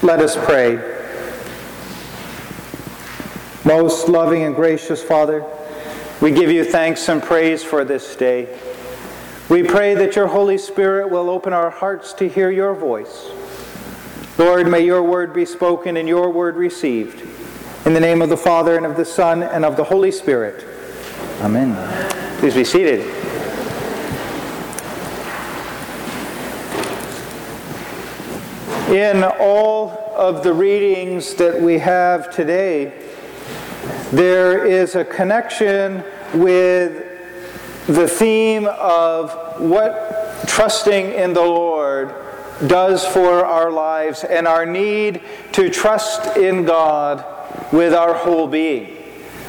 Let us pray. Most loving and gracious Father, we give you thanks and praise for this day. We pray that your Holy Spirit will open our hearts to hear your voice. Lord, may your word be spoken and your word received. In the name of the Father, and of the Son, and of the Holy Spirit. Amen. Please be seated. In all of the readings that we have today, there is a connection with the theme of what trusting in the Lord does for our lives and our need to trust in God with our whole being.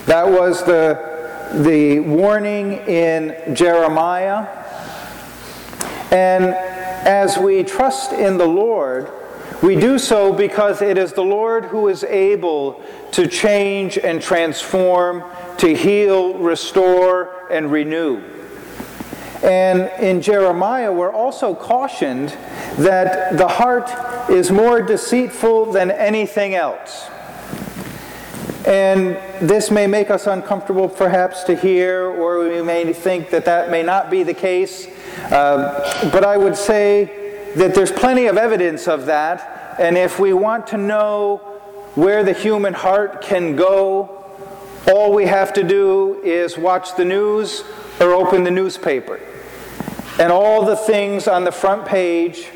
That was the, the warning in Jeremiah. And as we trust in the Lord, we do so because it is the Lord who is able to change and transform, to heal, restore, and renew. And in Jeremiah, we're also cautioned that the heart is more deceitful than anything else. And this may make us uncomfortable perhaps to hear, or we may think that that may not be the case. Uh, but I would say that there's plenty of evidence of that. And if we want to know where the human heart can go, all we have to do is watch the news or open the newspaper. And all the things on the front page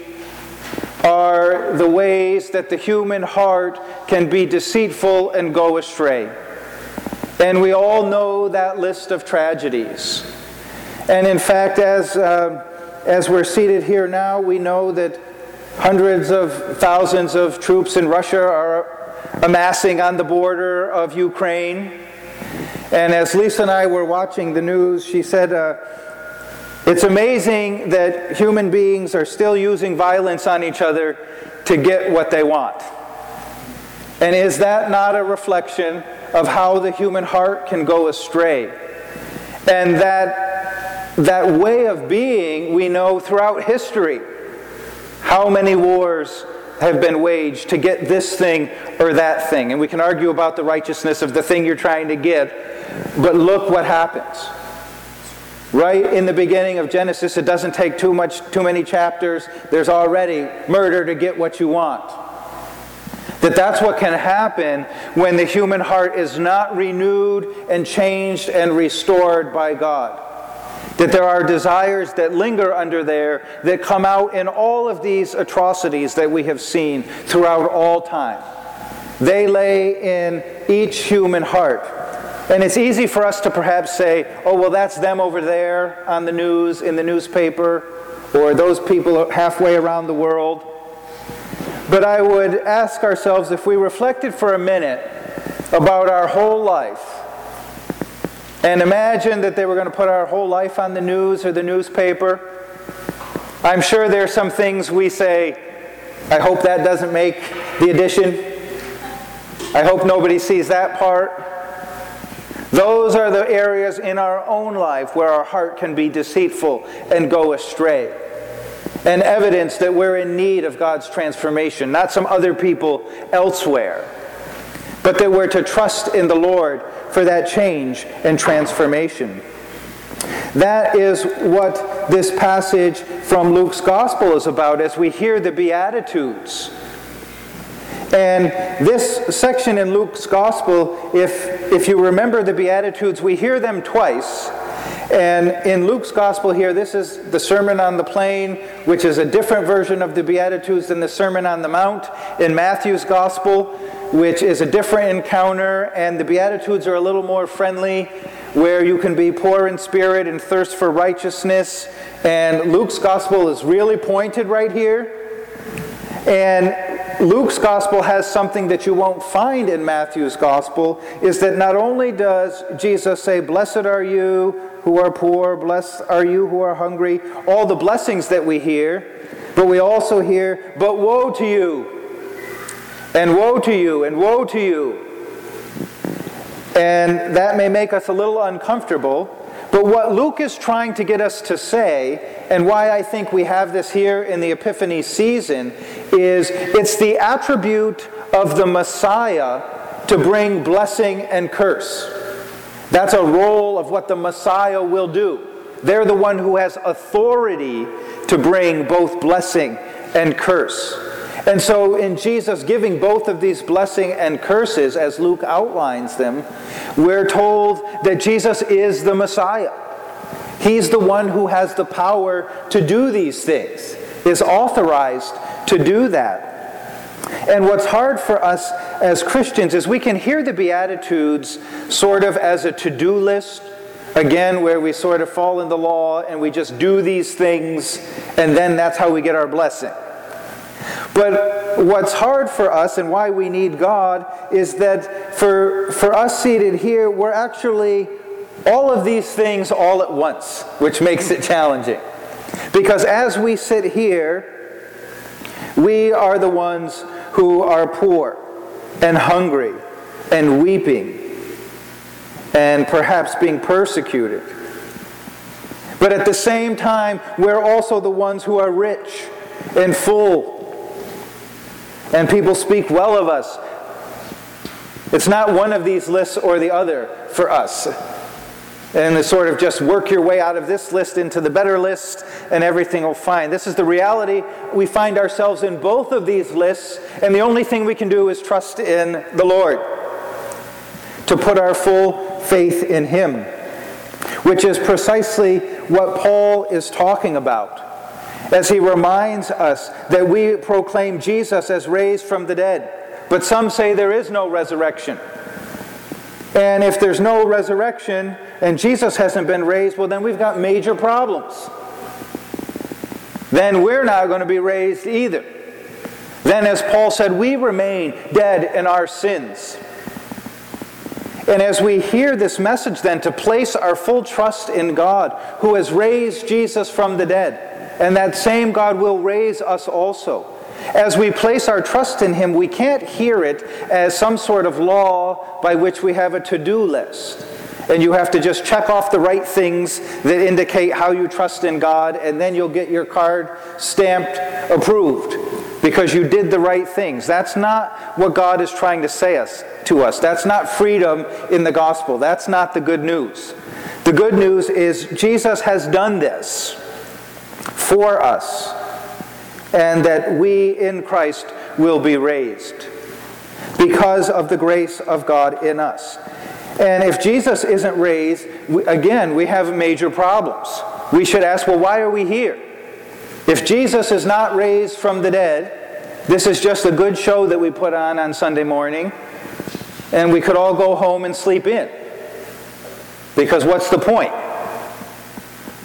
are the ways that the human heart can be deceitful and go astray. And we all know that list of tragedies. And in fact, as, uh, as we're seated here now, we know that hundreds of thousands of troops in Russia are amassing on the border of Ukraine. And as Lisa and I were watching the news, she said, uh, it's amazing that human beings are still using violence on each other to get what they want. And is that not a reflection of how the human heart can go astray? And that, that way of being we know throughout history. How many wars have been waged to get this thing or that thing? And we can argue about the righteousness of the thing you're trying to get, but look what happens. Right in the beginning of Genesis, it doesn't take too much too many chapters. There's already murder to get what you want. That that's what can happen when the human heart is not renewed and changed and restored by God. That there are desires that linger under there that come out in all of these atrocities that we have seen throughout all time. They lay in each human heart. And it's easy for us to perhaps say, oh, well, that's them over there on the news, in the newspaper, or those people halfway around the world. But I would ask ourselves if we reflected for a minute about our whole life and imagine that they were going to put our whole life on the news or the newspaper. I'm sure there are some things we say, I hope that doesn't make the edition. I hope nobody sees that part. Those are the areas in our own life where our heart can be deceitful and go astray. And evidence that we're in need of God's transformation, not some other people elsewhere, but that we're to trust in the Lord for that change and transformation. That is what this passage from Luke's Gospel is about as we hear the Beatitudes. And this section in Luke's Gospel, if, if you remember the Beatitudes, we hear them twice. And in Luke's Gospel here, this is the Sermon on the Plain, which is a different version of the Beatitudes than the Sermon on the Mount. In Matthew's Gospel, which is a different encounter, and the Beatitudes are a little more friendly, where you can be poor in spirit and thirst for righteousness. And Luke's Gospel is really pointed right here. And Luke's gospel has something that you won't find in Matthew's gospel is that not only does Jesus say, Blessed are you who are poor, blessed are you who are hungry, all the blessings that we hear, but we also hear, But woe to you, and woe to you, and woe to you. And that may make us a little uncomfortable. But what Luke is trying to get us to say, and why I think we have this here in the Epiphany season, is it's the attribute of the Messiah to bring blessing and curse. That's a role of what the Messiah will do. They're the one who has authority to bring both blessing and curse. And so, in Jesus giving both of these blessing and curses, as Luke outlines them, we're told that Jesus is the Messiah. He's the one who has the power to do these things, is authorized to do that. And what's hard for us as Christians is we can hear the Beatitudes sort of as a to do list, again, where we sort of fall in the law and we just do these things, and then that's how we get our blessing. But what's hard for us and why we need God is that for, for us seated here, we're actually all of these things all at once, which makes it challenging. Because as we sit here, we are the ones who are poor and hungry and weeping and perhaps being persecuted. But at the same time, we're also the ones who are rich and full and people speak well of us. It's not one of these lists or the other for us. And to sort of just work your way out of this list into the better list and everything will fine. This is the reality. We find ourselves in both of these lists, and the only thing we can do is trust in the Lord. To put our full faith in Him, which is precisely what Paul is talking about as he reminds us that we proclaim Jesus as raised from the dead. But some say there is no resurrection. And if there's no resurrection and Jesus hasn't been raised, well, then we've got major problems. Then we're not going to be raised either. Then, as Paul said, we remain dead in our sins. And as we hear this message, then, to place our full trust in God, who has raised Jesus from the dead, and that same God will raise us also. As we place our trust in Him, we can't hear it as some sort of law by which we have a to do list. And you have to just check off the right things that indicate how you trust in God, and then you'll get your card stamped approved because you did the right things. That's not what God is trying to say us, to us. That's not freedom in the gospel. That's not the good news. The good news is Jesus has done this for us, and that we in Christ will be raised because of the grace of God in us. And if Jesus isn't raised, again, we have major problems. We should ask, well, why are we here? If Jesus is not raised from the dead, this is just a good show that we put on on Sunday morning, and we could all go home and sleep in. Because what's the point?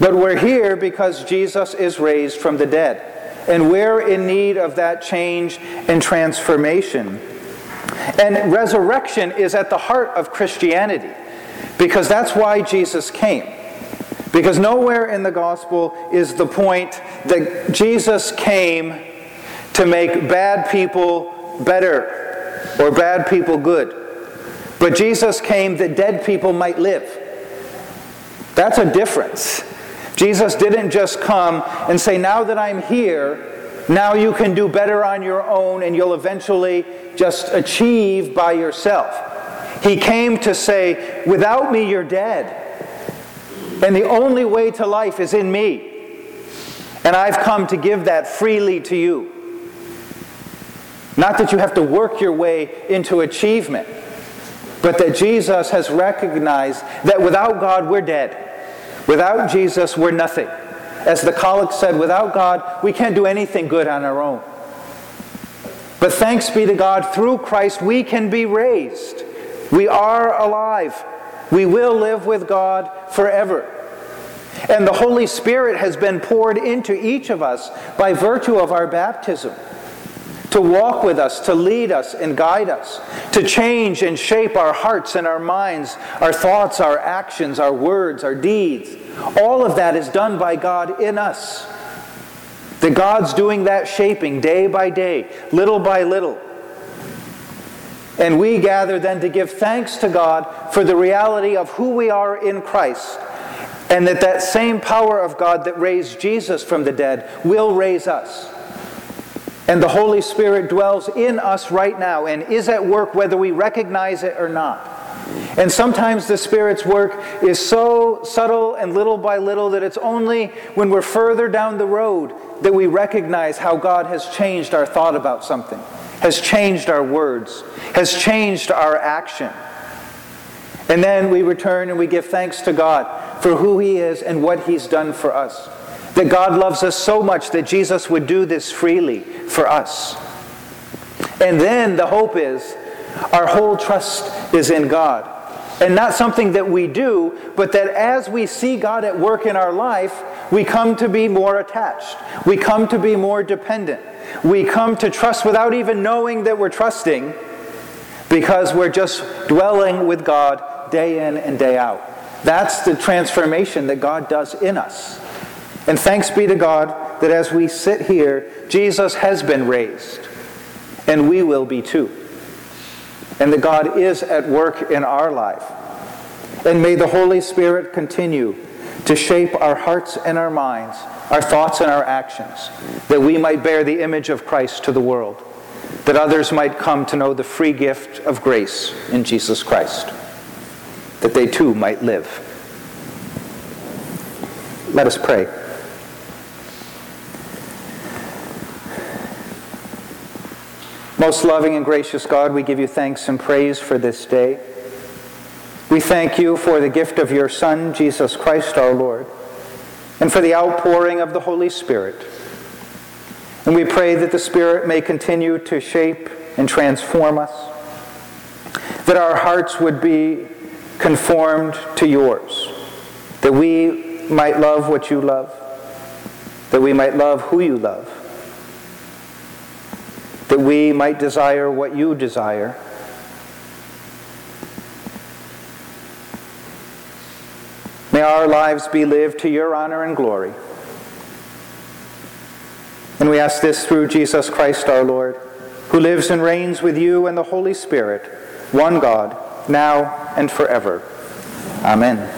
But we're here because Jesus is raised from the dead. And we're in need of that change and transformation. And resurrection is at the heart of Christianity because that's why Jesus came. Because nowhere in the gospel is the point that Jesus came to make bad people better or bad people good. But Jesus came that dead people might live. That's a difference. Jesus didn't just come and say, Now that I'm here, now you can do better on your own and you'll eventually just achieve by yourself. He came to say, Without me, you're dead. And the only way to life is in me. And I've come to give that freely to you. Not that you have to work your way into achievement, but that Jesus has recognized that without God, we're dead. Without Jesus, we're nothing. As the collect said, without God, we can't do anything good on our own. But thanks be to God, through Christ, we can be raised. We are alive. We will live with God forever. And the Holy Spirit has been poured into each of us by virtue of our baptism to walk with us, to lead us and guide us, to change and shape our hearts and our minds, our thoughts, our actions, our words, our deeds. All of that is done by God in us. The God's doing that shaping day by day, little by little. And we gather then to give thanks to God for the reality of who we are in Christ. And that that same power of God that raised Jesus from the dead will raise us. And the Holy Spirit dwells in us right now and is at work whether we recognize it or not. And sometimes the Spirit's work is so subtle and little by little that it's only when we're further down the road that we recognize how God has changed our thought about something, has changed our words, has changed our action. And then we return and we give thanks to God for who He is and what He's done for us. That God loves us so much that Jesus would do this freely for us. And then the hope is our whole trust is in God. And not something that we do, but that as we see God at work in our life, we come to be more attached. We come to be more dependent. We come to trust without even knowing that we're trusting because we're just dwelling with God day in and day out. That's the transformation that God does in us. And thanks be to God that as we sit here, Jesus has been raised, and we will be too. And that God is at work in our life. And may the Holy Spirit continue to shape our hearts and our minds, our thoughts and our actions, that we might bear the image of Christ to the world, that others might come to know the free gift of grace in Jesus Christ, that they too might live. Let us pray. Most loving and gracious God, we give you thanks and praise for this day. We thank you for the gift of your Son, Jesus Christ our Lord, and for the outpouring of the Holy Spirit. And we pray that the Spirit may continue to shape and transform us, that our hearts would be conformed to yours, that we might love what you love, that we might love who you love that we might desire what you desire. May our lives be lived to your honor and glory. And we ask this through Jesus Christ our Lord, who lives and reigns with you and the Holy Spirit, one God, now and forever. Amen.